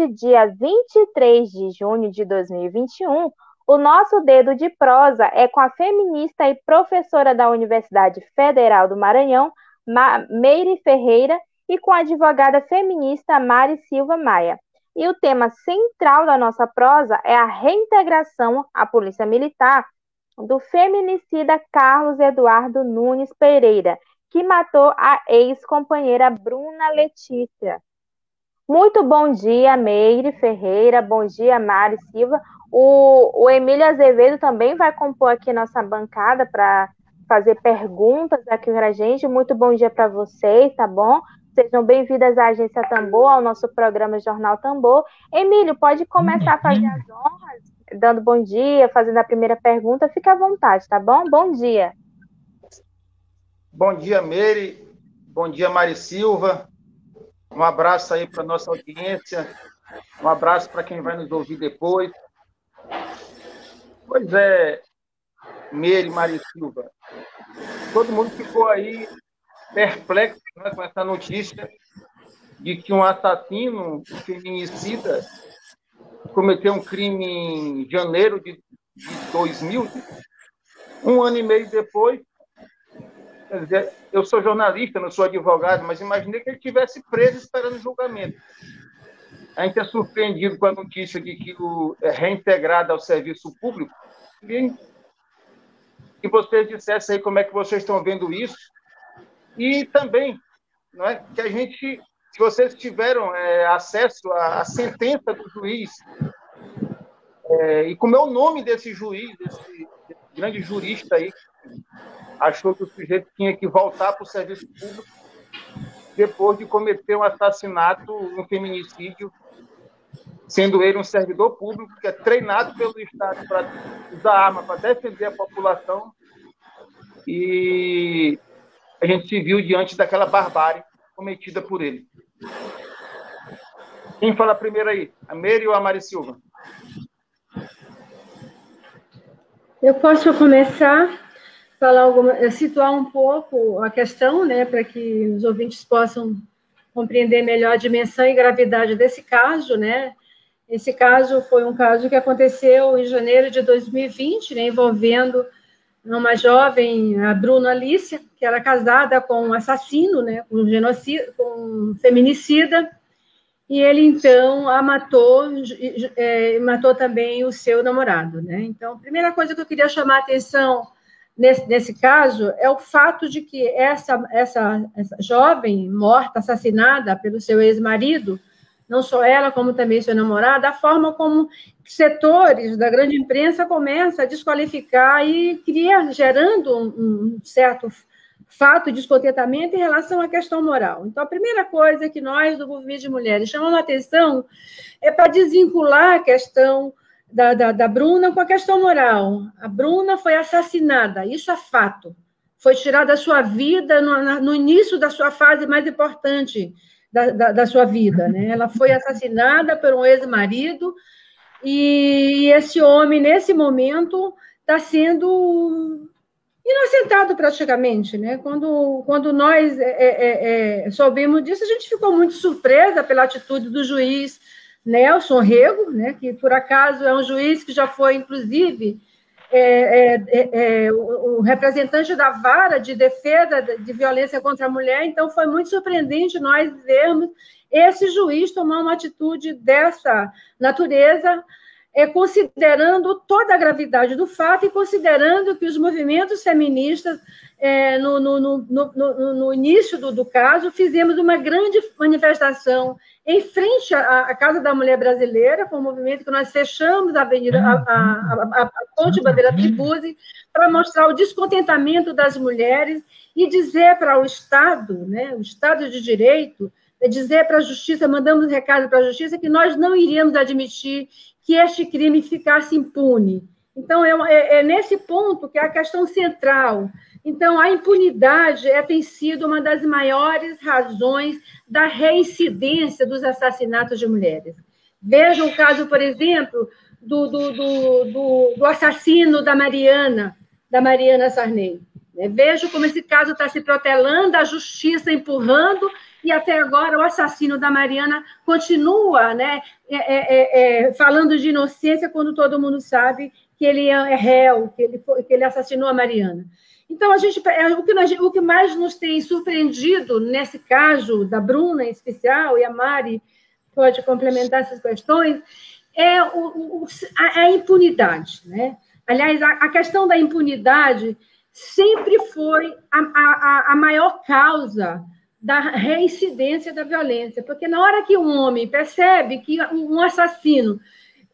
Hoje, dia 23 de junho de 2021, o nosso dedo de prosa é com a feminista e professora da Universidade Federal do Maranhão, Meire Ferreira, e com a advogada feminista Mari Silva Maia. E o tema central da nossa prosa é a reintegração à Polícia Militar do feminicida Carlos Eduardo Nunes Pereira, que matou a ex-companheira Bruna Letícia. Muito bom dia, Meire Ferreira, bom dia, Mari Silva. O, o Emílio Azevedo também vai compor aqui nossa bancada para fazer perguntas aqui para a gente. Muito bom dia para vocês, tá bom? Sejam bem-vindas à Agência Tambor, ao nosso programa Jornal Tambor. Emílio, pode começar a fazer as honras, dando bom dia, fazendo a primeira pergunta. Fique à vontade, tá bom? Bom dia. Bom dia, Meire. Bom dia, Mari Silva. Um abraço aí para nossa audiência. Um abraço para quem vai nos ouvir depois. Pois é, Meire Maria Silva. Todo mundo ficou aí perplexo né, com essa notícia de que um assassino, um feminicida, cometeu um crime em janeiro de, de 2000. Um ano e meio depois, dizer, eu sou jornalista, não sou advogado, mas imaginei que ele tivesse preso esperando julgamento. A gente é surpreendido com a notícia de que o é reintegrado ao serviço público. E que vocês dissessem aí como é que vocês estão vendo isso. E também, não é, que a gente, se vocês tiveram é, acesso à, à, sentença do juiz, é, e como é o nome desse juiz, desse, grande jurista aí, achou que o sujeito tinha que voltar para o serviço público depois de cometer um assassinato, um feminicídio, sendo ele um servidor público que é treinado pelo Estado para usar arma para defender a população e a gente se viu diante daquela barbárie cometida por ele. Quem fala primeiro aí? A Meire ou a Mari Silva? Eu posso começar? Falar alguma, eh, situar um pouco a questão, né, para que os ouvintes possam compreender melhor a dimensão e gravidade desse caso, né? Esse caso foi um caso que aconteceu em janeiro de 2020, né, envolvendo uma jovem, a Bruna Alicia, que era casada com um assassino, né, com um genocida, com um feminicida, e ele então a matou, é, matou também o seu namorado, né? Então, a primeira coisa que eu queria chamar a atenção nesse, nesse caso é o fato de que essa, essa, essa jovem morta, assassinada pelo seu ex-marido, não só ela, como também seu namorado, a forma como setores da grande imprensa começam a desqualificar e cria, gerando um, um certo fato de descontentamento em relação à questão moral. Então, a primeira coisa que nós, do Movimento de Mulheres, chamamos a atenção é para desvincular a questão da, da, da Bruna com a questão moral. A Bruna foi assassinada, isso é fato. Foi tirada da sua vida no, no início da sua fase mais importante da, da, da sua vida. Né? Ela foi assassinada por um ex-marido e esse homem, nesse momento, está sendo inocentado praticamente, né? Quando, quando nós é, é, é, soubemos disso, a gente ficou muito surpresa pela atitude do juiz, Nelson Rego, né, que por acaso é um juiz que já foi, inclusive, é, é, é, é o, representante da vara de defesa de violência contra a mulher, então foi muito surpreendente nós vermos esse juiz tomar uma atitude dessa natureza, é, considerando toda a gravidade do fato e considerando que os movimentos feministas, é, no, no, no, no, início do, do, caso, fizemos uma grande manifestação em frente à, à, Casa da Mulher Brasileira, com o movimento que nós fechamos a Avenida, a, a, a, a Ponte Bandeira Tribuse, para mostrar o descontentamento das mulheres e dizer para o Estado, né, o Estado de Direito, é dizer para a Justiça, mandamos recado para a Justiça que nós não iríamos admitir que este crime ficasse impune. Então, é, é, é nesse ponto que é a questão central. Então, a impunidade é, tem sido uma das maiores razões da reincidência dos assassinatos de mulheres. Veja o caso, por exemplo, do, do, do, do assassino da Mariana, da Mariana Sarney. Veja como esse caso está se protelando, a justiça empurrando e até agora o assassino da Mariana continua né, é, é, é, é, falando de inocência quando todo mundo sabe que ele é réu, que ele, que ele assassinou a Mariana. Então, a gente, é, o, que nós, o que mais nos tem surpreendido nesse caso da Bruna em especial, e a Mari pode complementar essas questões, é o, o, a, a, impunidade. Né? Aliás, a, a questão da impunidade sempre foi a, a, a maior causa da reincidência da violência, porque na hora que um homem percebe que um assassino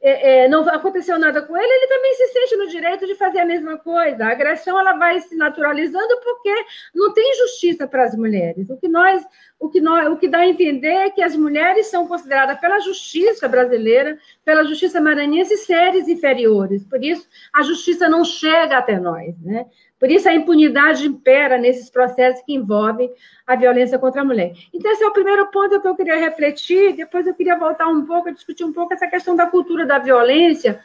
é, é, não aconteceu nada com ele, ele também se sente no direito de fazer a mesma coisa. A agressão ela vai se naturalizando porque não tem justiça para as mulheres. O que nós, o que nós, o que dá a entender é que as mulheres são consideradas pela justiça brasileira, pela justiça maranhense, seres inferiores. Por isso, a justiça não chega até nós, né? Por isso, a impunidade impera nesses processos que envolvem a violência contra a mulher. Então, esse é o primeiro ponto que eu queria refletir. Depois, eu queria voltar um pouco, discutir um pouco essa questão da cultura da violência,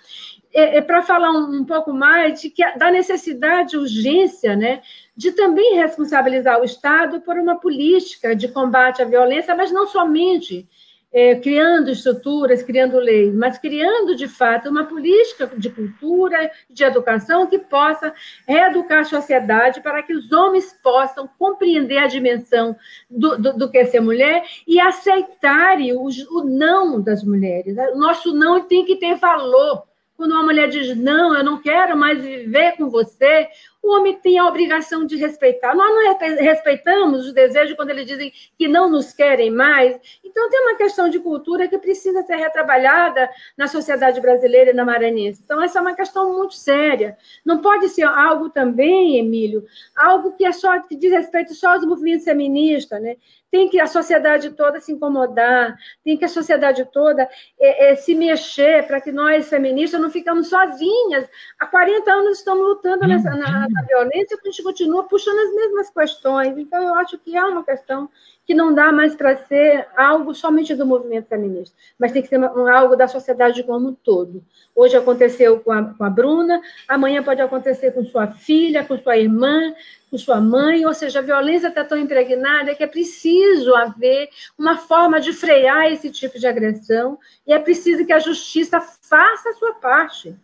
é, é para falar um, um, pouco mais de que, da necessidade, urgência, né, de também responsabilizar o Estado por uma política de combate à violência, mas não somente é, criando estruturas, criando leis, mas criando, de fato, uma política de cultura, de educação que possa reeducar a sociedade para que os homens possam compreender a dimensão do, do, do que é ser mulher e aceitarem o, o não das mulheres. O nosso não tem que ter valor. Quando uma mulher diz não, eu não quero mais viver com você, o homem tem a obrigação de respeitar. Nós não respeitamos os desejos quando eles dizem que não nos querem mais. Então, tem uma questão de cultura que precisa ser retrabalhada na sociedade brasileira e na maranhense. Então, essa é uma questão muito séria. Não pode ser algo também, Emílio, algo que é só que diz respeito só aos movimentos feministas, né? Tem que a sociedade toda se incomodar, tem que a sociedade toda é, é, se mexer para que nós, feministas, não ficamos sozinhas. Há 40 anos estamos lutando nessa, na, da violência, a gente continua puxando as mesmas questões. Então, eu acho que é uma questão que não dá mais para ser algo somente do movimento feminista, mas tem que ser algo da sociedade como um todo. Hoje aconteceu com a, com a Bruna, amanhã pode acontecer com sua filha, com sua irmã, com sua mãe, ou seja, a violência está tão impregnada que é preciso haver uma forma de frear esse tipo de agressão e é preciso que a justiça faça a sua parte.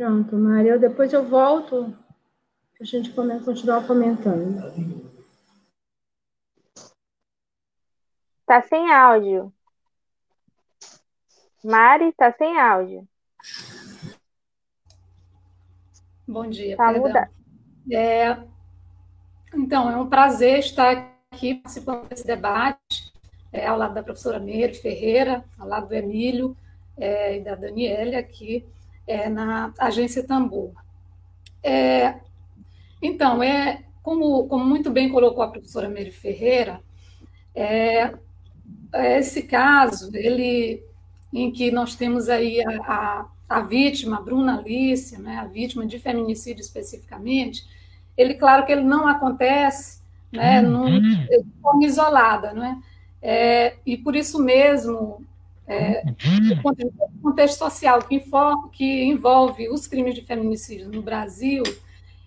Pronto, Maria, depois eu volto para a gente continuar comentando. Tá sem áudio. Mari, tá sem áudio. Bom dia. Tá é, então, é um prazer estar aqui participando desse debate, é, ao lado da professora Meire Ferreira, ao lado do Emílio é, e da Daniela aqui é, na agência Tambor. É, então, é, como, como, muito bem colocou a professora Meire Ferreira, é, é, esse caso, ele, em que nós temos aí a, a, a vítima, a Bruna Alice, né, a vítima de feminicídio especificamente, ele, claro que ele não acontece né, uhum. num, de forma isolada, não é? é? E por isso mesmo, é, o contexto social que, que, envolve os crimes de feminicídio no Brasil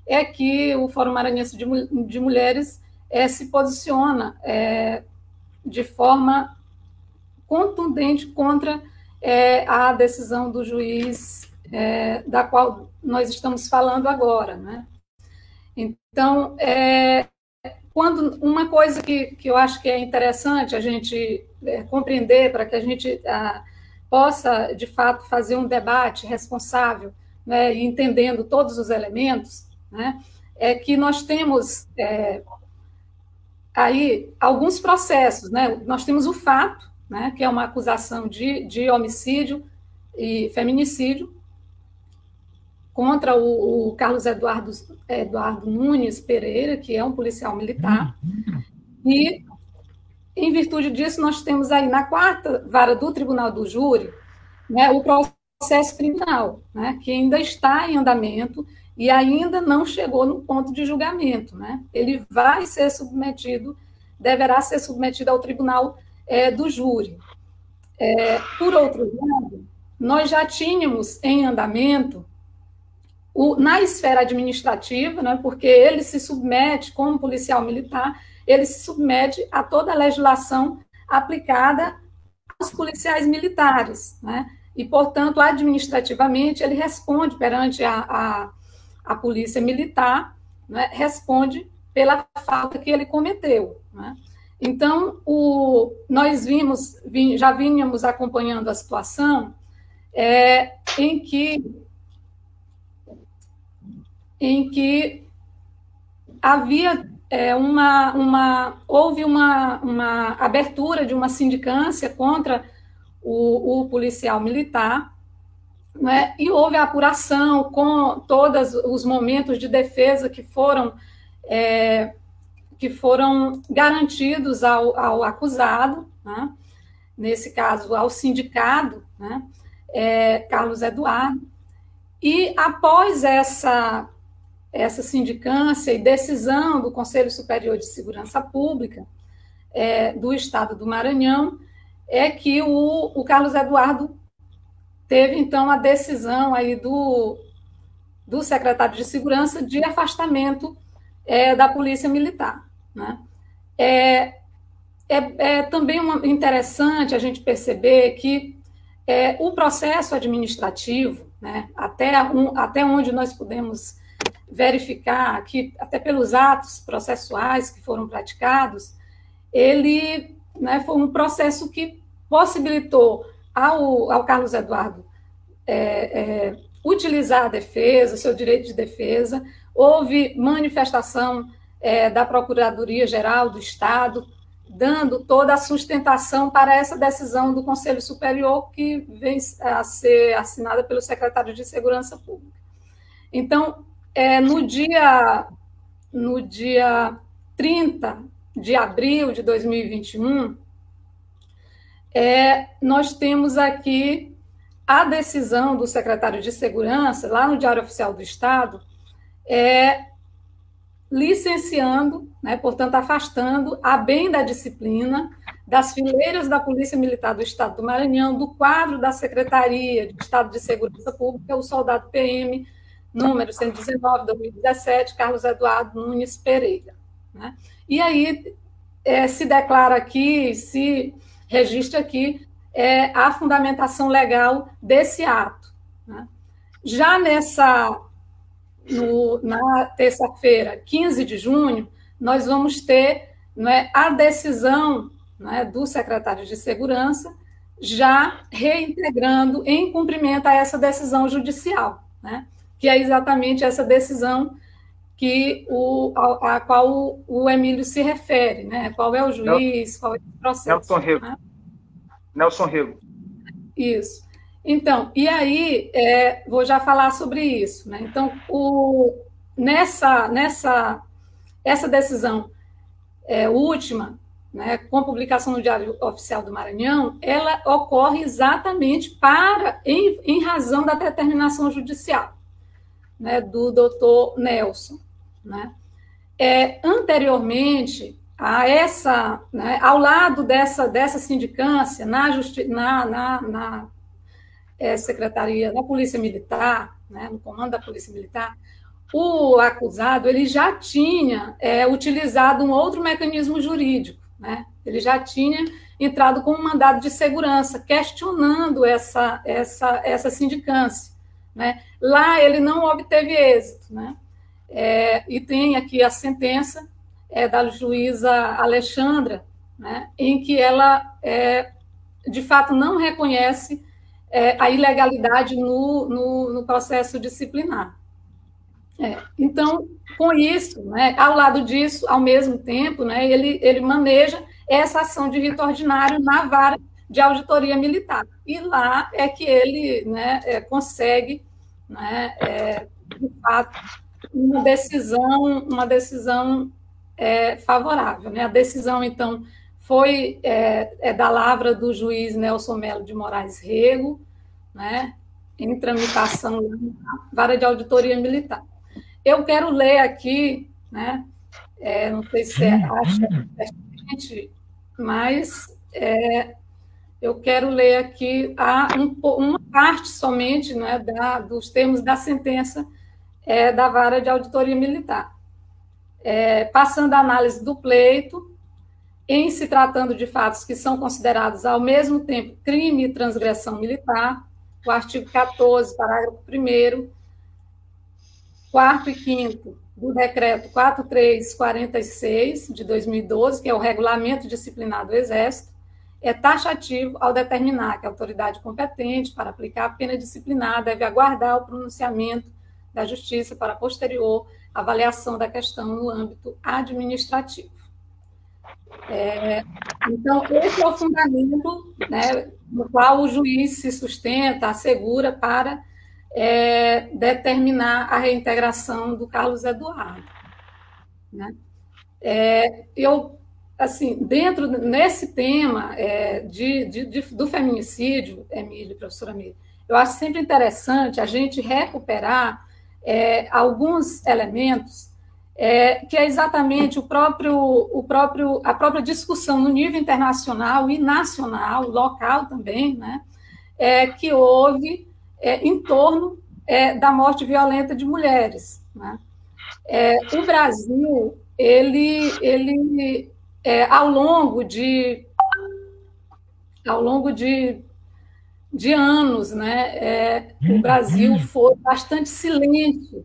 é que o Fórum Maranhense de, de Mulheres é, se posiciona é, de forma contundente contra é, a decisão do juiz é, da qual nós estamos falando agora. Né? Então, é, quando uma coisa que, que eu acho que é interessante a gente é, compreender para que a gente ah, possa, de fato, fazer um debate responsável, né, entendendo todos os elementos, né, é que nós temos é, aí alguns processos. Né? Nós temos o fato, né, que é uma acusação de, de homicídio e feminicídio contra o, o Carlos Eduardo, Eduardo Nunes Pereira, que é um policial militar. E, em virtude disso, nós temos aí na quarta vara do Tribunal do Júri né, o processo criminal, né, que ainda está em andamento e ainda não chegou no ponto de julgamento. Né? Ele vai ser submetido, deverá ser submetido ao tribunal é, do júri. É, por outro lado, nós já tínhamos em andamento, o, na esfera administrativa, né, porque ele se submete, como policial militar, ele se submete a toda a legislação aplicada aos policiais militares. Né? E, portanto, administrativamente, ele responde perante a, a a polícia militar né, responde pela falta que ele cometeu. Né? Então, o, nós vimos, já vínhamos acompanhando a situação é, em que em que havia é, uma, uma houve uma, uma abertura de uma sindicância contra o, o policial militar né? e houve a apuração com todos os momentos de defesa que foram é, que foram garantidos ao, ao acusado, né? nesse caso ao sindicado, né? é, Carlos Eduardo, e após essa essa sindicância e decisão do Conselho Superior de Segurança Pública é, do Estado do Maranhão, é que o, o Carlos Eduardo teve então a decisão aí do, do secretário de Segurança de afastamento é, da Polícia Militar. Né? É, é, é também uma, interessante a gente perceber que é, o processo administrativo, né, até, um, até onde nós podemos verificar que, até pelos atos processuais que foram praticados, ele né, foi um processo que possibilitou ao, ao Carlos Eduardo é, é, utilizar a defesa, seu direito de defesa. Houve manifestação é, da Procuradoria-Geral do Estado, dando toda a sustentação para essa decisão do Conselho Superior, que vem a ser assinada pelo secretário de Segurança Pública. Então, é, no, dia, no dia 30 de abril de 2021, é, nós temos aqui a decisão do secretário de Segurança, lá no Diário Oficial do Estado, é licenciando, né, portanto, afastando, a bem da disciplina, das fileiras da Polícia Militar do Estado do Maranhão, do quadro da Secretaria de Estado de Segurança Pública, o soldado PM, número 119, 2017, Carlos Eduardo Nunes Pereira. Né? E aí é, se declara aqui, se registra aqui é, a fundamentação legal desse ato. Né? Já nessa, no, na terça-feira, 15 de junho, nós vamos ter né, a decisão né, do secretário de Segurança já reintegrando em cumprimento a essa decisão judicial, né, que é exatamente essa decisão que o, a, a qual o, o, Emílio se refere, né? Qual é o juiz, qual é o processo. Nelson Rego. Né? Nelson Rego. Isso. Então, e aí, é, vou já falar sobre isso. Né? Então, o, nessa, nessa essa decisão é, última, né, com publicação no Diário Oficial do Maranhão, ela ocorre exatamente para, em, em razão da determinação judicial né, do doutor Nelson. Né? É, anteriormente, a essa, né, ao lado dessa, dessa sindicância, na, justi na, na, na é, Secretaria, na Polícia Militar, né, no comando da Polícia Militar, o acusado ele já tinha é, utilizado um outro mecanismo jurídico, né? ele já tinha entrado com um mandado de segurança, questionando essa, essa, essa sindicância. Né? Lá ele não obteve êxito, né? É, e tem aqui a sentença é da juíza Alexandra, né, em que ela, é, de fato, não reconhece é, a ilegalidade no, no, no processo disciplinar. É, então, com isso, né, ao lado disso, ao mesmo tempo, né, ele, ele maneja essa ação de rito ordinário na vara de auditoria militar. E lá é que ele né, é, consegue, né, é, de fato, uma decisão, uma decisão é, favorável. Né? A decisão, então, foi é, é, da lavra do juiz Nelson Melo de Moraes Rego, né, em tramitação na vara de auditoria militar. Eu quero ler aqui, né, é, não sei se é, acha, mas eu quero ler aqui a, um, uma parte somente né, da, dos termos da sentença é, da vara de auditoria militar. É, passando a análise do pleito, em se tratando de fatos que são considerados ao mesmo tempo crime e transgressão militar, o artigo 14, parágrafo 1 quarto e quinto do decreto 4346 de 2012, que é o regulamento disciplinar do Exército, é taxativo ao determinar que a autoridade competente para aplicar a pena disciplinar deve aguardar o pronunciamento da Justiça para posterior avaliação da questão no âmbito administrativo. É, então, esse é o fundamento né, no qual o juiz se sustenta, assegura para é, determinar a reintegração do Carlos Eduardo. Né? É, eu, assim, dentro, nesse tema é, de, de, de, do feminicídio, Emília, professora Emília, eu acho sempre interessante a gente recuperar é, alguns elementos é, que é exatamente o próprio, o próprio, a própria discussão no nível internacional e nacional, local também, né, é, que houve é, em torno é, da morte violenta de mulheres. Né? É, o Brasil, ele, ele é, ao longo de ao longo de, de anos, né, é, o Brasil foi bastante silente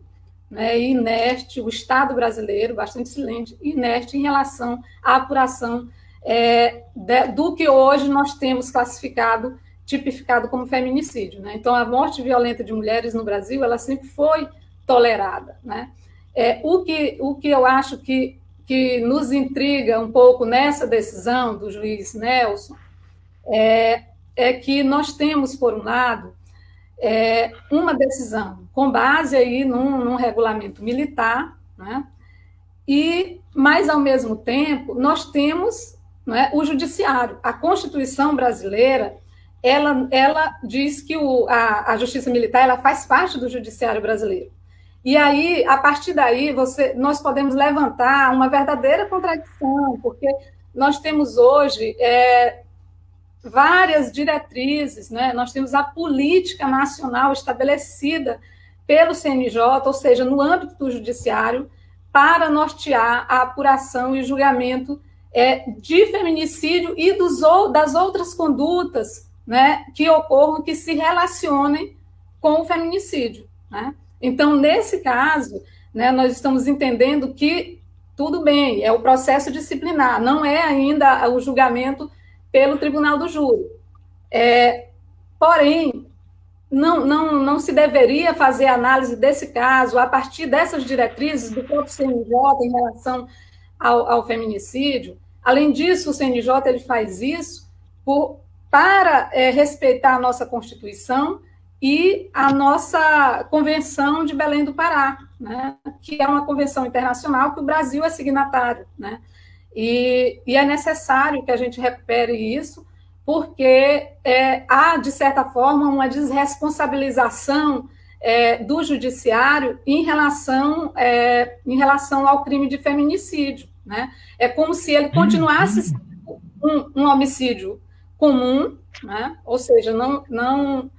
né, inerte, o Estado brasileiro bastante silente e inerte em relação à apuração é, de, do que hoje nós temos classificado tipificado como feminicídio. Né? Então, a morte violenta de mulheres no Brasil, ela sempre foi tolerada. Né? É, o, que, o que eu acho que, que nos intriga um pouco nessa decisão do juiz Nelson é, é que nós temos, por um lado, é, uma decisão com base aí num, num regulamento militar, né? e, mas, ao mesmo tempo, nós temos né, o judiciário. A Constituição brasileira ela, ela diz que o, a, a justiça militar ela faz parte do judiciário brasileiro. E aí, a partir daí, você, nós podemos levantar uma verdadeira contradição, porque nós temos hoje é, várias diretrizes, né? nós temos a política nacional estabelecida pelo CNJ, ou seja, no âmbito do judiciário, para nortear a apuração e julgamento é, de feminicídio e dos, das outras condutas né, que ocorram, que se relacionem com o feminicídio. Né? Então, nesse caso, né, nós estamos entendendo que tudo bem, é o processo disciplinar, não é ainda o julgamento pelo tribunal do júri. É, porém, não, não, não se deveria fazer análise desse caso a partir dessas diretrizes do próprio CNJ em relação ao, ao feminicídio. Além disso, o CNJ ele faz isso por para é, respeitar a nossa Constituição e a nossa Convenção de Belém do Pará, né, que é uma convenção internacional que o Brasil é signatário. Né, e, e é necessário que a gente recupere isso, porque é, há, de certa forma, uma desresponsabilização é, do judiciário em relação, é, em relação ao crime de feminicídio. Né? É como se ele continuasse um, um homicídio comum, né? ou seja, não, não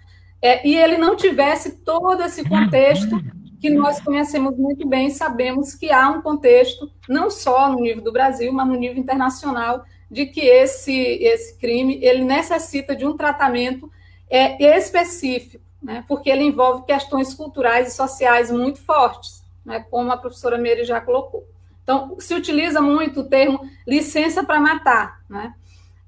é, e ele não tivesse todo esse contexto que nós conhecemos muito bem, sabemos que há um contexto, não só no nível do Brasil, mas no nível internacional, de que esse, esse crime ele necessita de um tratamento é, específico, né? porque ele envolve questões culturais e sociais muito fortes, né? como a professora Meire já colocou. Então, se utiliza muito o termo licença para matar, né?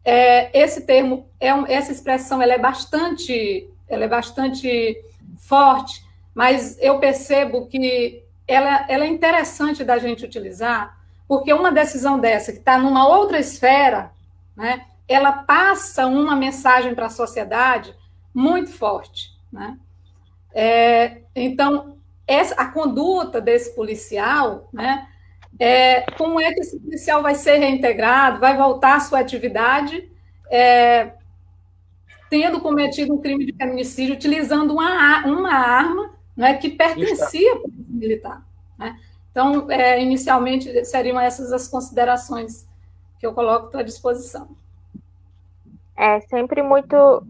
É, esse termo, é essa expressão, ela é bastante, ela é bastante forte, mas eu percebo que ela, ela é interessante da gente utilizar, porque uma decisão dessa que está numa outra esfera, né, ela passa uma mensagem para a sociedade muito forte, né? É, então, essa, a conduta desse policial, né, é, como é que esse policial vai ser reintegrado, vai voltar à sua atividade, é, tendo cometido um crime de feminicídio, utilizando uma, uma arma né, que pertencia à polícia militar. Né? Então, é, inicialmente, seriam essas as considerações que eu coloco à disposição. É sempre muito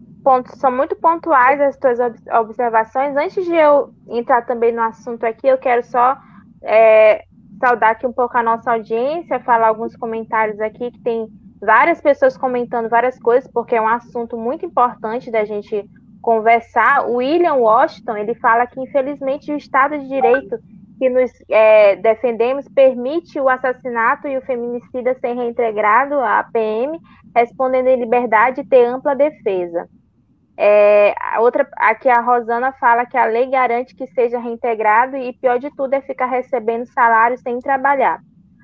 são muito pontuais as tuas observações. Antes de eu entrar também no assunto aqui, eu quero só é, saudar aqui um pouco a nossa audiência, falar alguns comentários aqui, que tem várias pessoas comentando várias coisas, porque é um assunto muito importante da gente conversar. O William Washington, ele fala que, infelizmente, o Estado de Direito que nos é, defendemos permite o assassinato e o feminicida ser reintegrado à PM, respondendo em liberdade e ter ampla defesa. É, a outra, aqui a Rosana fala que a lei garante que seja reintegrado e pior de tudo é ficar recebendo salário sem trabalhar.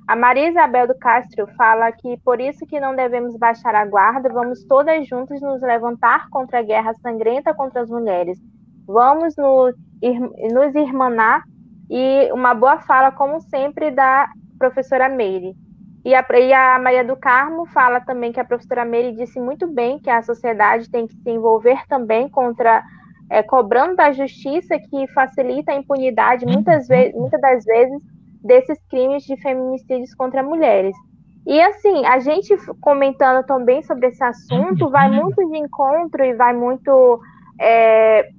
A Maria Isabel do Castro fala que por isso que não devemos baixar a guarda, vamos todas juntas nos levantar contra a guerra sangrenta contra as mulheres. Vamos nos, nos irmanar e uma boa fala, como sempre, da professora Meire. E a, e a Maria do Carmo fala também que a professora Meire disse muito bem que a sociedade tem que se envolver também contra, é, cobrando da justiça que facilita a impunidade, muitas, vezes, muitas das vezes, desses crimes de feminicídios contra mulheres. E assim, a gente comentando também sobre esse assunto, vai muito de encontro e vai muito. É,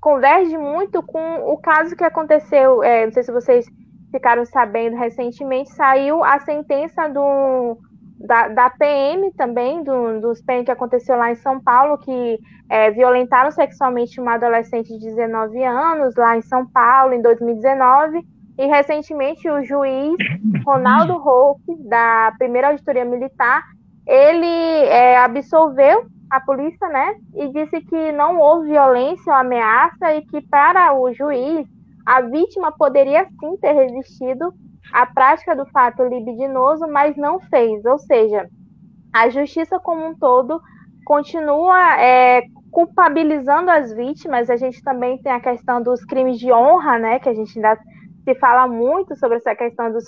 converge muito com o caso que aconteceu. É, não sei se vocês ficaram sabendo recentemente, saiu a sentença do, da, da PM também, do, dos PM que aconteceu lá em São Paulo, que é, violentaram sexualmente uma adolescente de 19 anos lá em São Paulo, em 2019. E recentemente o juiz Ronaldo Roupe, da primeira auditoria militar, ele é, absolveu a polícia, né? E disse que não houve violência ou ameaça e que para o juiz a vítima poderia sim ter resistido à prática do fato libidinoso, mas não fez. Ou seja, a justiça como um todo continua é, culpabilizando as vítimas. A gente também tem a questão dos crimes de honra, né? Que a gente ainda se fala muito sobre essa questão dos,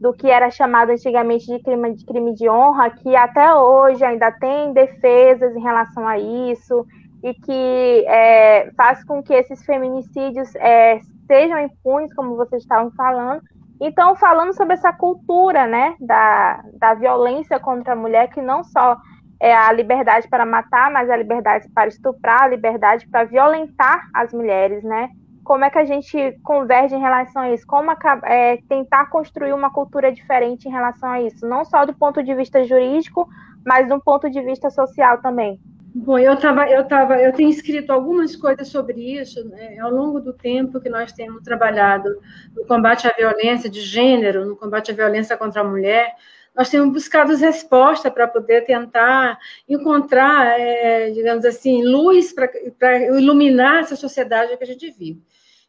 do que era chamado antigamente de crime, de crime de honra, que até hoje ainda tem defesas em relação a isso e que é, faz com que esses feminicídios é, sejam impunes, como vocês estavam falando. Então, falando sobre essa cultura né, da, da violência contra a mulher, que não só é a liberdade para matar, mas a liberdade para estuprar, a liberdade para violentar as mulheres, né? Como é que a gente converge em relação a isso? Como é, tentar construir uma cultura diferente em relação a isso? Não só do ponto de vista jurídico, mas do ponto de vista social também. Bom, eu tava, eu tava, eu tenho escrito algumas coisas sobre isso né, ao longo do tempo que nós temos trabalhado no combate à violência de gênero, no combate à violência contra a mulher. Nós temos buscado respostas para poder tentar encontrar, é, digamos assim, luz para iluminar essa sociedade que a gente vive.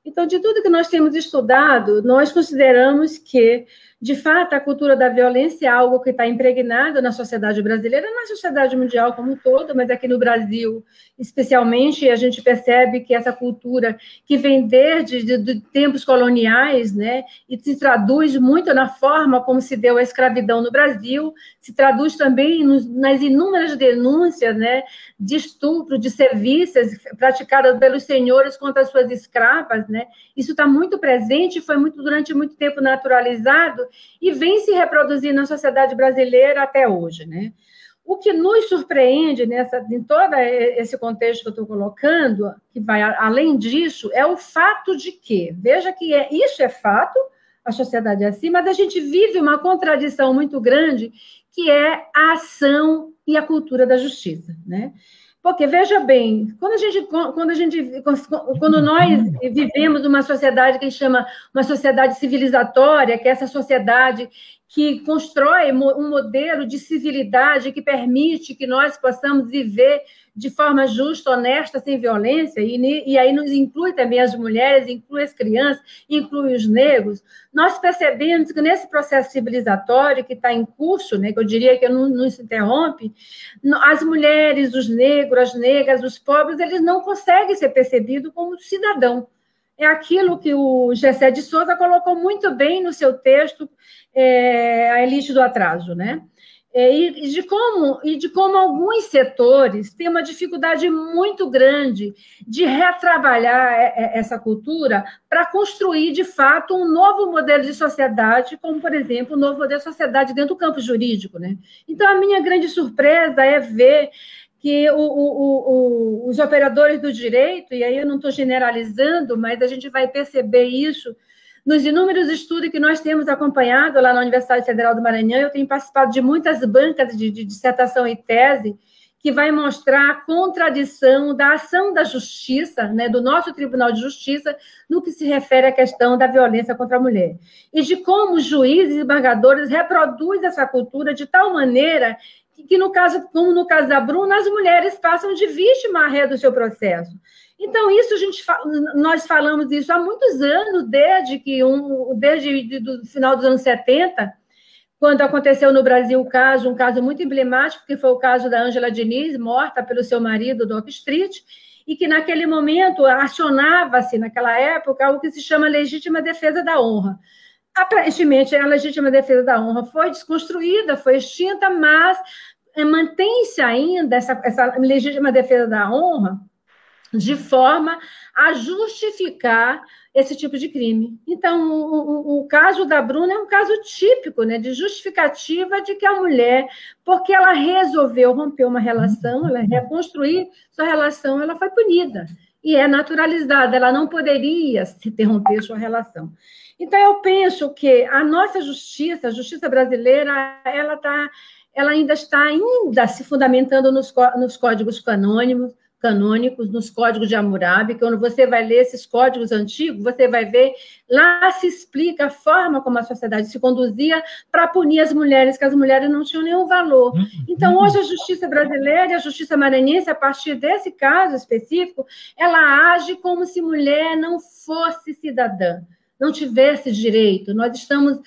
Então, de tudo que nós temos estudado, nós consideramos que de fato, a cultura da violência é algo que está impregnado na sociedade brasileira, na sociedade mundial como um todo, mas aqui no Brasil, especialmente, a gente percebe que essa cultura que vem desde de, de tempos coloniais, né, e se traduz muito na forma como se deu a escravidão no Brasil, se traduz também nos, nas inúmeras denúncias, né, de estupro, de serviços praticadas pelos senhores contra as suas escravas, né, isso está muito presente, foi muito durante muito tempo naturalizado e vem se reproduzindo na sociedade brasileira até hoje, né? O que nos surpreende nessa, em todo esse contexto que eu estou colocando, que vai além disso, é o fato de que, veja que é, isso é fato, a sociedade é assim, mas a gente vive uma contradição muito grande, que é a ação e a cultura da justiça, né? Porque, veja bem, quando a gente, quando a gente, quando nós vivemos uma sociedade que a gente chama uma sociedade civilizatória, que é essa sociedade que constrói um modelo de civilidade que permite que nós possamos viver de forma justa, honesta, sem violência, e, e aí nos inclui também as mulheres, inclui as crianças, inclui os negros, nós percebemos que nesse processo civilizatório que está em curso, né, que eu diria que não, não se interrompe, as mulheres, os negros, as negras, os pobres, eles não conseguem ser percebidos como cidadão é aquilo que o Gessé de Souza colocou muito bem no seu texto, é, A Elite do Atraso, né? É, e, de como, e de como alguns setores têm uma dificuldade muito grande de retrabalhar é, é, essa cultura para construir, de fato, um novo modelo de sociedade, como, por exemplo, um novo modelo de sociedade dentro do campo jurídico. Né? Então, a minha grande surpresa é ver que o, o, o, os operadores do direito, e aí eu não estou generalizando, mas a gente vai perceber isso nos inúmeros estudos que nós temos acompanhado lá na Universidade Federal do Maranhão. Eu tenho participado de muitas bancas de, de dissertação e tese que vai mostrar a contradição da ação da justiça, né, do nosso Tribunal de Justiça, no que se refere à questão da violência contra a mulher. E de como os juízes e embargadores reproduzem essa cultura de tal maneira que no caso, como no caso da Bruna, as mulheres passam de vítima à ré do seu processo. Então, isso a gente nós falamos isso há muitos anos, desde que um, desde o final dos anos 70, quando aconteceu no Brasil o caso, um caso muito emblemático, que foi o caso da Ângela Diniz, morta pelo seu marido, Doc Street, e que naquele momento acionava-se, naquela época, o que se chama legítima defesa da honra. Aparentemente, a legítima defesa da honra foi desconstruída, foi extinta, mas é, mantém-se ainda essa, essa legítima defesa da honra de forma a justificar esse tipo de crime. Então, o, o, o, caso da Bruna é um caso típico né, de justificativa de que a mulher, porque ela resolveu romper uma relação, ela reconstruir sua relação, ela foi punida. E é naturalizada, ela não poderia se interromper sua relação. Então, eu penso que a nossa justiça, a justiça brasileira, ela está ela ainda está ainda se fundamentando nos, nos códigos canônicos, canônicos, nos códigos de Hammurabi, quando você vai ler esses códigos antigos, você vai ver, lá se explica a forma como a sociedade se conduzia para punir as mulheres, que as mulheres não tinham nenhum valor. Então, hoje, a justiça brasileira e a justiça maranhense, a partir desse caso específico, ela age como se mulher não fosse cidadã não tivesse direito. Nós estamos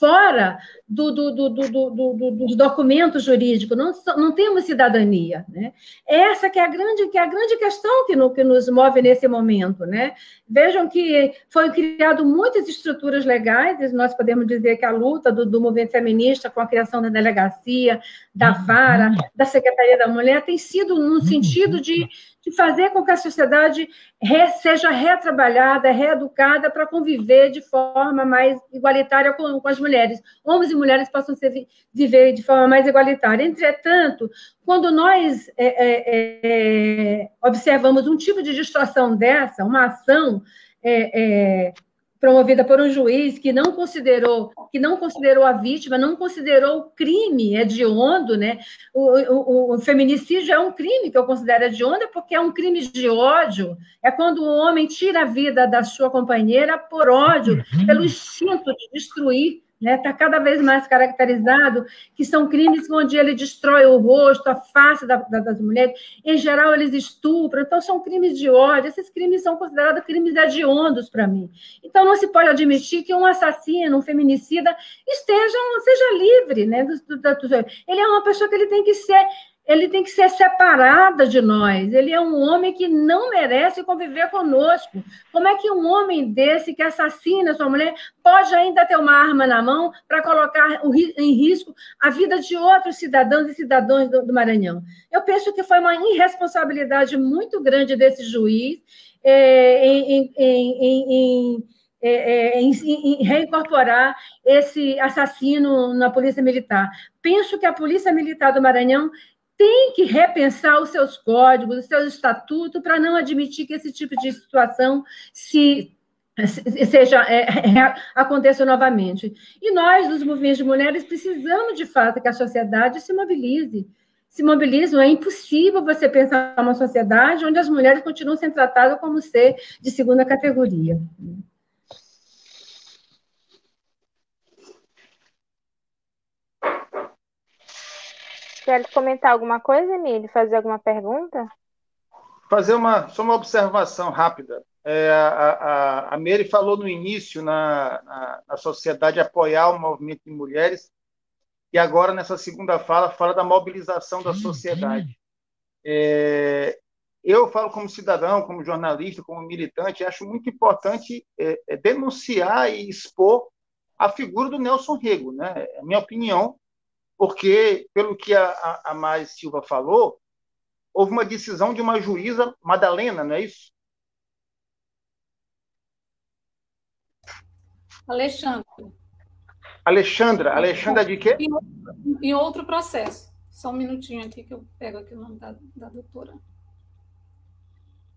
fora do, do, do, do, dos documentos jurídicos, não, não temos cidadania. Né? Essa que é a grande, que é a grande questão que, no, que nos move nesse momento. Né? Vejam que foi criado muitas estruturas legais, nós podemos dizer que a luta do, do movimento feminista com a criação da delegacia, da vara, da Secretaria da Mulher, tem sido no sentido de de fazer com que a sociedade re, seja retrabalhada, reeducada para conviver de forma mais igualitária com, com, as mulheres. Homens e mulheres possam ser, viver de forma mais igualitária. Entretanto, quando nós é, é, é, observamos um tipo de distorção dessa, uma ação é, é, promovida por um juiz que não considerou que não considerou a vítima, não considerou o crime hediondo, né? O, o, o, feminicídio é um crime que eu considero hediondo porque é um crime de ódio. É quando o homem tira a vida da sua companheira por ódio, uhum. pelo instinto de destruir Está né? Tá cada vez mais caracterizado que são crimes onde ele destrói o rosto, a face da, da, das mulheres. Em geral, eles estupram. Então, são crimes de ódio. Esses crimes são considerados crimes hediondos para mim. Então, não se pode admitir que um assassino, um feminicida, esteja, seja livre. Né? Do, do, do, ele é uma pessoa que ele tem que ser ele tem que ser separada de nós. Ele é um homem que não merece conviver conosco. Como é que um homem desse que assassina sua mulher pode ainda ter uma arma na mão para colocar em risco a vida de outros cidadãos e cidadãs do, Maranhão? Eu penso que foi uma irresponsabilidade muito grande desse juiz é, em, em, em é, é, em, em, reincorporar esse assassino na Polícia Militar. Penso que a Polícia Militar do Maranhão tem que repensar os seus códigos, os seus estatutos, para não admitir que esse tipo de situação se seja é, é, aconteça novamente. E nós, dos movimentos de mulheres, precisamos de fato que a sociedade se mobilize, se mobilizam. É impossível você pensar uma sociedade onde as mulheres continuam sendo tratadas como ser de segunda categoria. Quer comentar alguma coisa, Emílio? Fazer alguma pergunta? Fazer uma, só uma observação rápida. É, a, a, a Mary falou no início na, na, na, sociedade apoiar o movimento de mulheres e agora nessa segunda fala fala da mobilização da sociedade. É, eu falo como cidadão, como jornalista, como militante, acho muito importante é, é denunciar e expor a figura do Nelson Rego, né? É minha opinião, porque, pelo que a, a, Mari Silva falou, houve uma decisão de uma juíza, Madalena, não é isso? Alexandra. Alexandra. Alexandra de quê? Em, outro processo. Só um minutinho aqui que eu pego aqui o nome da, da doutora.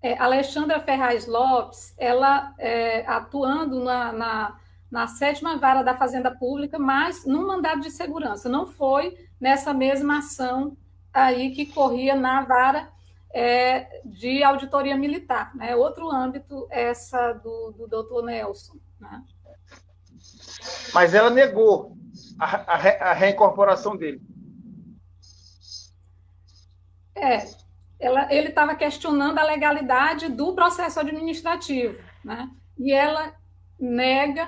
É, Alexandra Ferraz Lopes, ela é, atuando na, na na sétima vara da Fazenda Pública, mas num mandado de segurança. Não foi nessa mesma ação aí que corria na vara é, de auditoria militar. Né? Outro âmbito, essa do, do doutor Nelson. Né? Mas ela negou a, a, a reincorporação dele. É, ela, ele estava questionando a legalidade do processo administrativo, né? E ela nega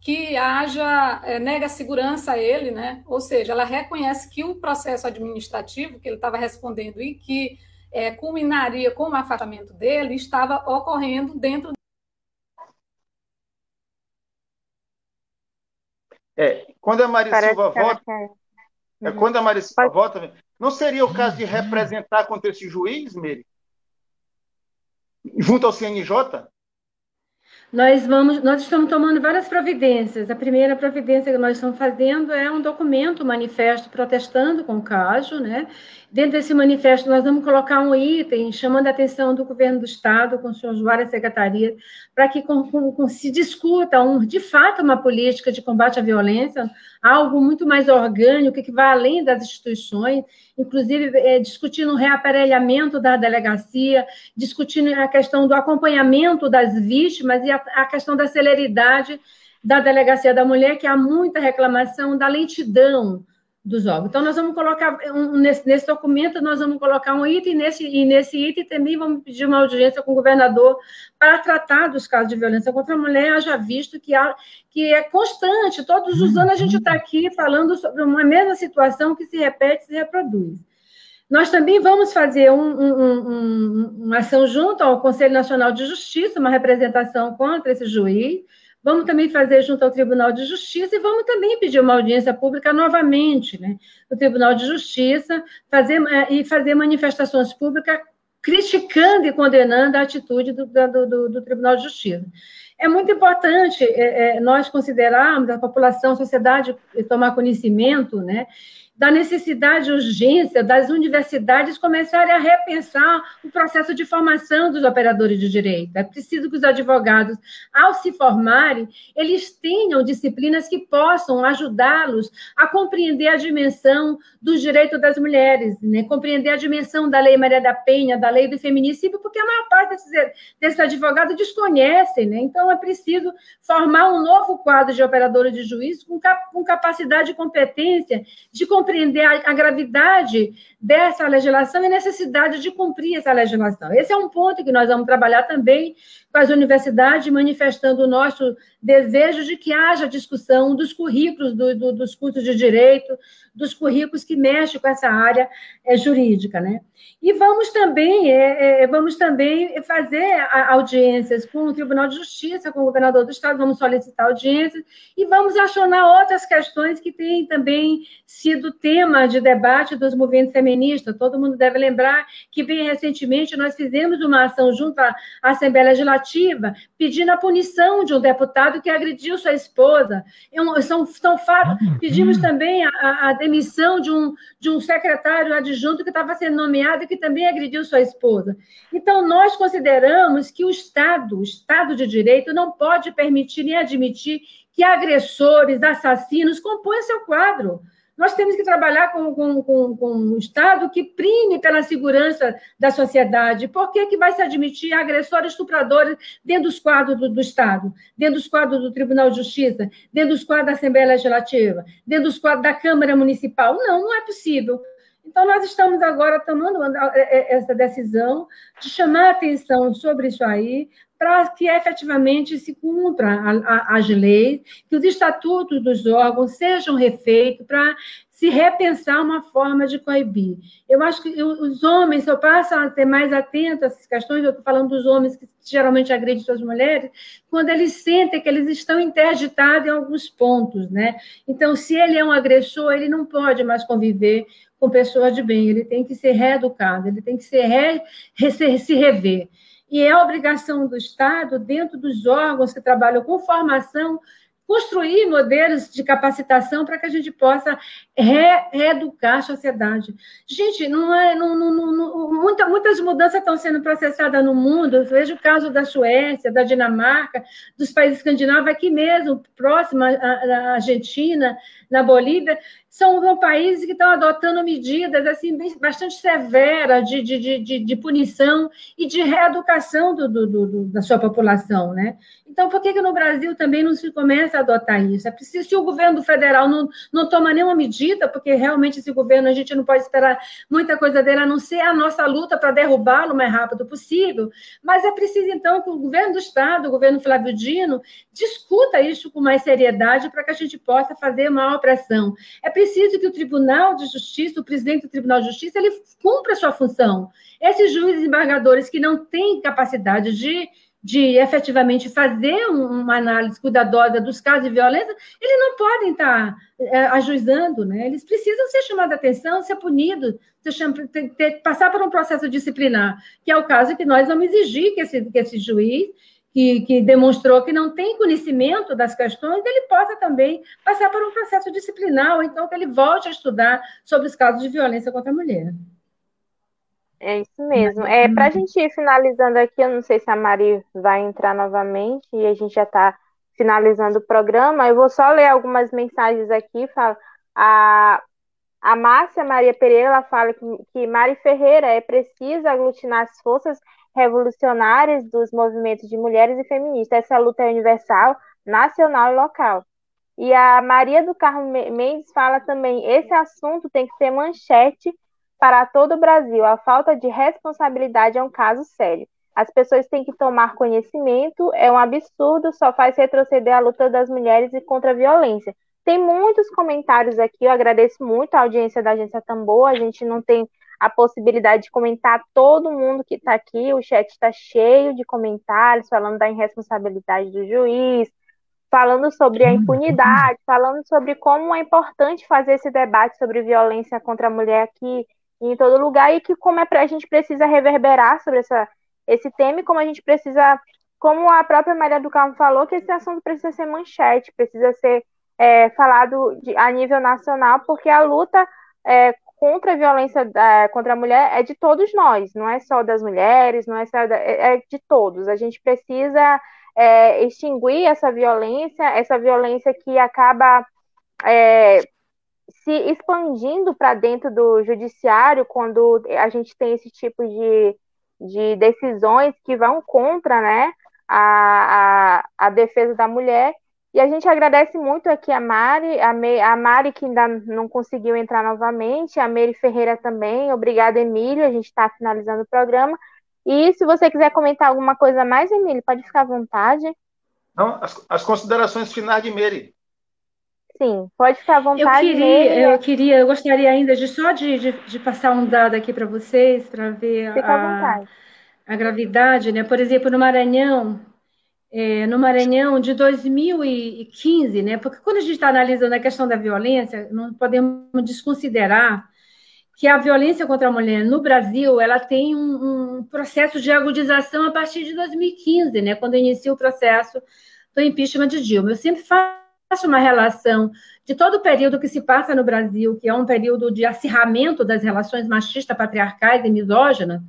que haja, é, nega segurança a ele, né? ou seja, ela reconhece que o processo administrativo que ele estava respondendo e que é, culminaria com o afastamento dele estava ocorrendo dentro. É, quando a Maria Silva vota, é, uhum. quando a Maria Silva vota, não seria o caso de representar contra esse juiz, Meire? Junto ao CNJ? Nós vamos, nós estamos tomando várias providências. A primeira providência que nós estamos fazendo é um documento, um manifesto protestando com o caso, né? Dentro desse manifesto, nós vamos colocar um item chamando a atenção do governo do Estado, com suas várias secretarias, para que com, com, com, se discuta, um, de fato, uma política de combate à violência, algo muito mais orgânico, que vai além das instituições, inclusive é, discutindo o reaparelhamento da delegacia, discutindo a questão do acompanhamento das vítimas e a, a questão da celeridade da delegacia da mulher, que há muita reclamação da lentidão dos órgãos. Então, nós vamos colocar, um, nesse, nesse, documento, nós vamos colocar um item, nesse, e nesse item também vamos pedir uma audiência com o governador para tratar dos casos de violência contra a mulher, haja visto que, há, que é constante, todos os anos a gente está aqui falando sobre uma mesma situação que se repete e se reproduz. Nós também vamos fazer um, um, um, uma ação junto ao Conselho Nacional de Justiça, uma representação contra esse juiz, Vamos também fazer junto ao Tribunal de Justiça e vamos também pedir uma audiência pública novamente, né, no Tribunal de Justiça, fazer é, e fazer manifestações públicas criticando e condenando a atitude do, do, do Tribunal de Justiça. É muito importante é, é, nós considerarmos a população, a sociedade tomar conhecimento, né, da necessidade e urgência das universidades começarem a repensar o processo de formação dos operadores de direito. É preciso que os advogados, ao se formarem, eles tenham disciplinas que possam ajudá-los a compreender a dimensão dos direitos das mulheres, né? compreender a dimensão da Lei Maria da Penha, da Lei do Feminicídio, porque a maior parte desses, desses advogados desconhecem. Né? Então, é preciso formar um novo quadro de operadores de juízo com, cap com capacidade e competência de compreender compreender a, a, gravidade dessa legislação e necessidade de cumprir essa legislação. Esse é um ponto que nós vamos trabalhar também com as universidades, manifestando o nosso desejo de que haja discussão dos currículos do, do, dos cursos de direito, dos currículos que mexem com essa área é, jurídica, né? E vamos também, é, é, vamos também fazer audiências com o Tribunal de Justiça, com o governador do Estado, vamos solicitar audiências e vamos acionar outras questões que têm também sido tema de debate dos movimentos feministas. Todo mundo deve lembrar que, bem recentemente, nós fizemos uma ação junto à Assembleia Legislativa pedindo a punição de um deputado que agrediu sua esposa. São, são fatos. Pedimos também a, a demissão de um, de um secretário adjunto que estava sendo nomeado e que também agrediu sua esposa. Então, nós consideramos que o Estado, o Estado de Direito, não pode permitir nem admitir que agressores, assassinos compõem seu quadro. Nós temos que trabalhar com, com, com, com um Estado que prime pela segurança da sociedade. Por que, que vai se admitir agressores, estupradores dentro dos quadros do, do Estado, dentro dos quadros do Tribunal de Justiça, dentro dos quadros da Assembleia Legislativa, dentro dos quadros da Câmara Municipal? Não, não é possível. Então, nós estamos agora tomando essa decisão de chamar a atenção sobre isso aí, para que efetivamente se cumpra as leis, que os estatutos dos órgãos sejam refeitos para se repensar uma forma de coibir. Eu acho que os homens só passam a ter mais atentos a essas questões, eu estou falando dos homens que geralmente agredem suas mulheres, quando eles sentem que eles estão interditados em alguns pontos, né? Então, se ele é um agressor, ele não pode mais conviver com pessoas de bem, ele tem que ser reeducado, ele tem que ser re, se, se rever. E é obrigação do Estado, dentro dos órgãos que trabalham com formação, construir modelos de capacitação para que a gente possa re reeducar a sociedade. Gente, não é, não, não, não, muita, muitas mudanças estão sendo processadas no mundo. Veja o caso da Suécia, da Dinamarca, dos países escandinavos, aqui mesmo, próximo à Argentina, na Bolívia, são, países que estão adotando medidas assim bastante severas de, de, de, de punição e de reeducação do, do, do, da sua população, né? Então, por que, que no Brasil também não se começa a adotar isso? É preciso, se o governo federal não, não toma nenhuma medida, porque realmente esse governo a gente não pode esperar muita coisa dele, a não ser a nossa luta para derrubá-lo o mais rápido possível, mas é preciso, então, que o governo do Estado, o governo Flávio Dino, discuta isso com mais seriedade para que a gente possa fazer uma pressão. É preciso que o Tribunal de Justiça, o presidente do Tribunal de Justiça, ele cumpra a sua função. Esses juízes embargadores que não têm capacidade de de efetivamente fazer uma análise cuidadosa dos casos de violência, eles não podem estar é, ajuizando, né? Eles precisam ser chamados a atenção, ser punidos, ser ter, ter, passar por um processo disciplinar, que é o caso que nós vamos exigir que esse, que esse juiz que, que, demonstrou que não tem conhecimento das questões, ele possa também passar por um processo disciplinar, ou então que ele volte a estudar sobre os casos de violência contra a mulher. É isso mesmo. É, para a gente ir finalizando aqui, eu não sei se a Mari vai entrar novamente e a gente já está finalizando o programa. Eu vou só ler algumas mensagens aqui. Fala, a, a Márcia Maria Pereira fala que, que Mari Ferreira é preciso aglutinar as forças revolucionárias dos movimentos de mulheres e feministas. Essa luta é universal, nacional e local. E a Maria do Carmo Mendes fala também: esse assunto tem que ser manchete para todo o Brasil. A falta de responsabilidade é um caso sério. As pessoas têm que tomar conhecimento, é um absurdo, só faz retroceder a luta das mulheres e contra a violência. Tem muitos comentários aqui, eu agradeço muito a audiência da Agência Tambor, a gente não tem a possibilidade de comentar todo mundo que está aqui. O chat está cheio de comentários falando da irresponsabilidade do juiz, falando sobre a impunidade, falando sobre como é importante fazer esse debate sobre violência contra a mulher aqui em todo lugar e que como é a gente precisa reverberar sobre essa, esse tema e como a gente precisa, como a própria Maria do Carmo falou, que esse assunto precisa ser manchete, precisa ser é, falado de, a nível nacional, porque a luta é, contra a violência é, contra a mulher é de todos nós, não é só das mulheres, não é só da, é, é de todos. A gente precisa é, extinguir essa violência, essa violência que acaba é, se expandindo para dentro do judiciário quando a gente tem esse tipo de, de decisões que vão contra né, a, a, a defesa da mulher e a gente agradece muito aqui a Mari, a, Me, a Mari que ainda não conseguiu entrar novamente, a Mary Ferreira também. Obrigada, Emílio. A gente está finalizando o programa. E se você quiser comentar alguma coisa mais, Emílio, pode ficar à vontade. Não, as, as considerações finais de Mary. Sim, pode ficar à vontade. Eu queria, eu, queria, eu gostaria ainda de só de, de, de passar um dado aqui para vocês, para ver a, a gravidade, né? Por exemplo, no Maranhão, é, no Maranhão de 2015, né? Porque quando a gente está analisando a questão da violência, não podemos desconsiderar que a violência contra a mulher no Brasil ela tem um, um processo de agudização a partir de 2015, né? Quando inicia o processo do impeachment de Dilma. Eu sempre faço uma relação de todo o período que se passa no Brasil, que é um período de acirramento das relações machista, patriarcais e misóginas,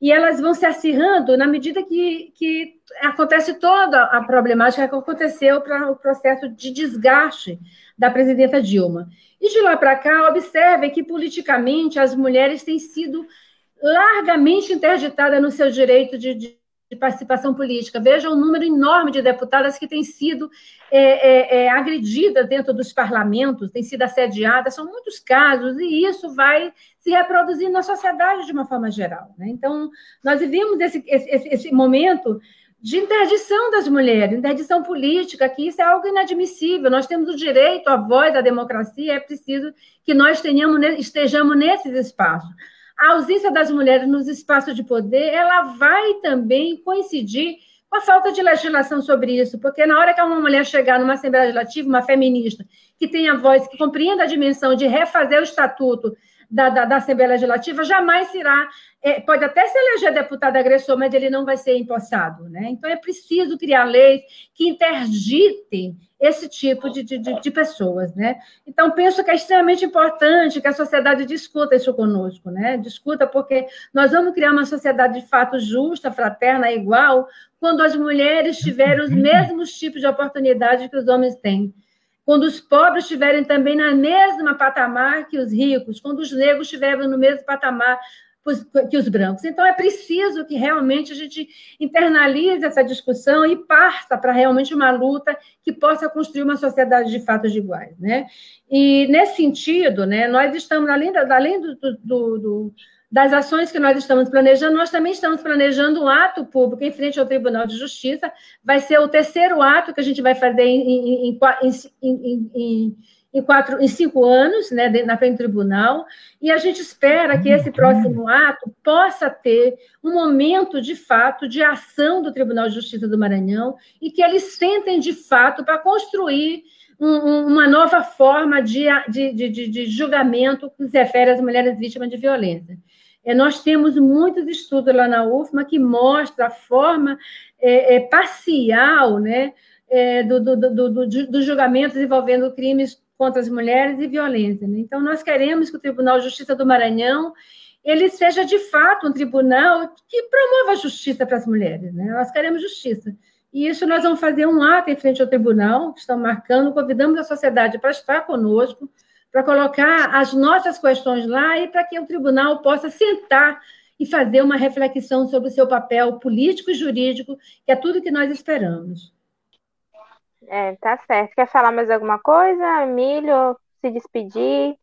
e elas vão se acirrando na medida que, que acontece toda a problemática que aconteceu para o processo de desgaste da presidenta Dilma. E de lá para cá, observe que politicamente as mulheres têm sido largamente interditadas no seu direito de, de de participação política. Veja o número enorme de deputadas que têm sido é, é, é, agredidas dentro dos parlamentos, têm sido assediadas, são muitos casos, e isso vai se reproduzir na sociedade de uma forma geral. Né? Então, nós vivemos esse, esse, esse momento de interdição das mulheres, interdição política, que isso é algo inadmissível. Nós temos o direito à voz da democracia, é preciso que nós tenhamos, estejamos nesses espaços a ausência das mulheres nos espaços de poder, ela vai também coincidir com a falta de legislação sobre isso, porque na hora que uma mulher chegar numa Assembleia Legislativa, uma feminista, que tenha voz, que compreenda a dimensão de refazer o estatuto da, da, da Assembleia Legislativa, jamais será, é, pode até se eleger deputado agressor, mas ele não vai ser empossado. Né? Então, é preciso criar leis que interditem esse tipo de, de, de, pessoas, né? Então, penso que é extremamente importante que a sociedade discuta isso conosco, né? Discuta porque nós vamos criar uma sociedade de fato justa, fraterna, igual, quando as mulheres tiverem os mesmos tipos de oportunidades que os homens têm. Quando os pobres estiverem também na mesma patamar que os ricos, quando os negros estiverem no mesmo patamar que os brancos. Então, é preciso que realmente a gente internalize essa discussão e parta para realmente uma luta que possa construir uma sociedade de fatos iguais. Né? E, nesse sentido, né, nós estamos, além, da, além do, do, do, das ações que nós estamos planejando, nós também estamos planejando um ato público em frente ao Tribunal de Justiça. Vai ser o terceiro ato que a gente vai fazer em, em, em, em em, quatro, em cinco anos, né, na frente do tribunal, e a gente espera que esse próximo ato possa ter um momento de fato de ação do Tribunal de Justiça do Maranhão e que eles sentem de fato para construir um, uma nova forma de, de, de, de, julgamento que se refere às mulheres vítimas de violência. É, nós temos muitos estudos lá na UFMA que mostram a forma é, é, parcial né, é, do, do, do, do, dos julgamentos envolvendo crimes contra as mulheres e violência. Né? Então, nós queremos que o Tribunal de Justiça do Maranhão ele seja de fato um tribunal que promova a justiça para as mulheres. Né? Nós queremos justiça. E isso nós vamos fazer um ato em frente ao tribunal, que estão marcando, convidamos a sociedade para estar conosco, para colocar as nossas questões lá e para que o tribunal possa sentar e fazer uma reflexão sobre o seu papel político e jurídico, que é tudo que nós esperamos. É, tá certo. Quer falar mais alguma coisa, Emílio? Se despedir?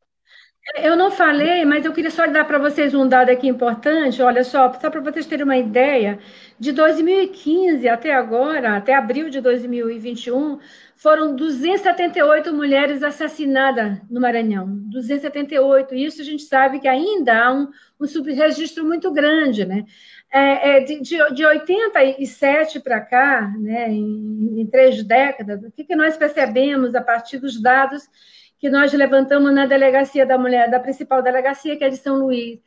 Eu não falei, mas eu queria só dar para vocês um dado aqui importante. Olha só, só para vocês terem uma ideia, de 2015 até agora, até abril de 2021, foram 278 mulheres assassinadas no Maranhão. 278. Isso a gente sabe que ainda há um, um subregistro muito grande, né? É, é, de, de, de 87 para cá, né, em, em, três décadas, o que, que nós percebemos a partir dos dados que nós levantamos na delegacia da mulher, da principal delegacia, que é de São Luís?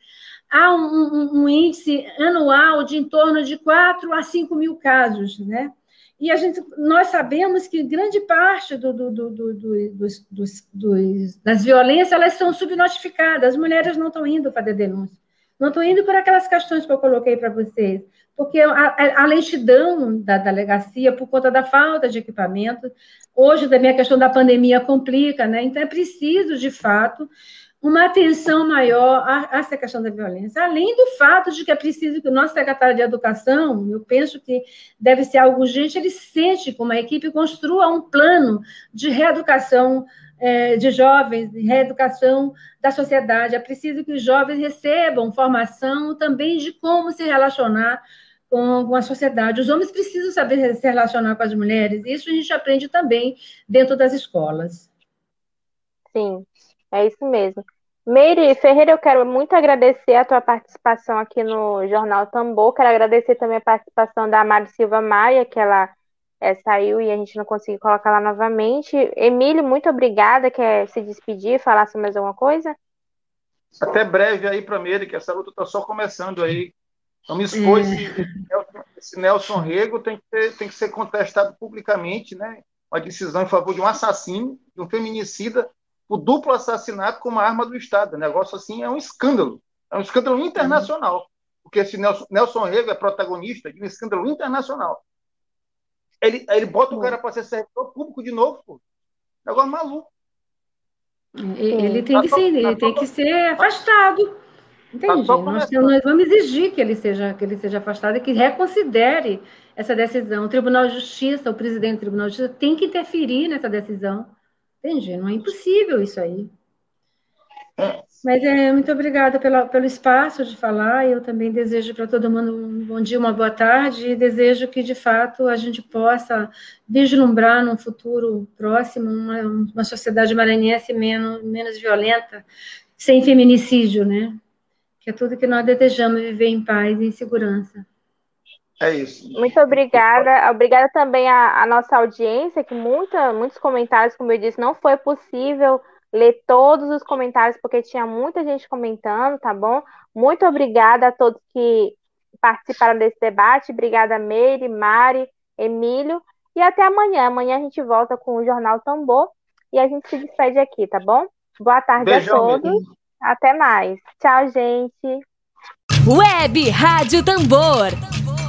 Há um, um, um índice anual de em torno de 4 a 5 mil casos, né? E a gente, nós sabemos que grande parte do, do, do, dos, dos, dos, das violências elas são subnotificadas, as mulheres não estão indo fazer denúncia. Não estou indo por aquelas questões que eu coloquei para vocês, porque a, a, lentidão da delegacia, por conta da falta de equipamento, hoje também a questão da pandemia complica, né? Então é preciso, de fato, uma atenção maior a, essa questão da violência, além do fato de que é preciso que o nosso secretário de Educação, eu penso que deve ser algo urgente, ele sente com uma equipe construa um plano de reeducação é, de jovens, de reeducação da sociedade. É preciso que os jovens recebam formação também de como se relacionar com, com a sociedade. Os homens precisam saber se relacionar com as mulheres, isso a gente aprende também dentro das escolas. Sim, é isso mesmo. Meire Ferreira, eu quero muito agradecer a tua participação aqui no Jornal Tambor. Quero agradecer também a participação da Mari Silva Maia, que ela é, saiu e a gente não conseguiu colocar lá novamente. Emílio, muito obrigada. Quer se despedir, falar sobre mais alguma coisa? Até breve aí para Meire, que essa luta está só começando aí. Não me expor, esse, esse Nelson Rego tem que, ser, tem que ser contestado publicamente, né? Uma decisão em favor de um assassino, de um feminicida, o duplo assassinato como arma do Estado. O negócio assim é um escândalo. É um escândalo internacional. porque esse Nelson, Nelson Rego é protagonista de um escândalo internacional. Ele, ele bota o cara para ser servidor público de novo, pô. Negócio maluco. Ele tem que ser, ele tem que ser afastado. Entendi. Nós, nós, vamos exigir que ele seja que ele seja afastado e que reconsidere essa decisão. O Tribunal de Justiça, o presidente do Tribunal de Justiça tem que interferir nessa decisão. Entendi. Não é impossível isso aí. Mas é, muito obrigada pela, pelo espaço de falar. Eu também desejo para todo mundo um bom dia, uma boa tarde, e desejo que, de fato, a gente possa vislumbrar num futuro próximo uma, uma sociedade maranhense menos, menos violenta, sem feminicídio, né? Que é tudo que nós desejamos, viver em paz e em segurança. É isso. Muito obrigada. Obrigada também à, à nossa audiência, que muita, muitos comentários, como eu disse, não foi possível ler todos os comentários, porque tinha muita gente comentando, tá bom? Muito obrigada a todos que participaram desse debate. Obrigada, Meire, Mari, Emílio. E até amanhã. Amanhã a gente volta com o Jornal Tambor e a gente se despede aqui, tá bom? Boa tarde Beijão, a todos. Mesmo. Até mais. Tchau, gente. Web Rádio Tambor.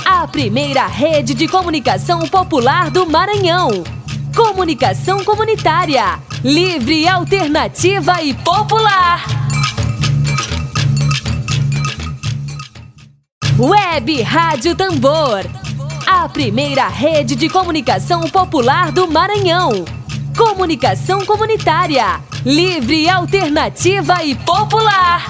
A primeira rede de comunicação popular do Maranhão. Comunicação comunitária livre, alternativa e popular. Web Rádio Tambor, a primeira rede de comunicação popular do Maranhão. Comunicação comunitária, livre, alternativa e popular.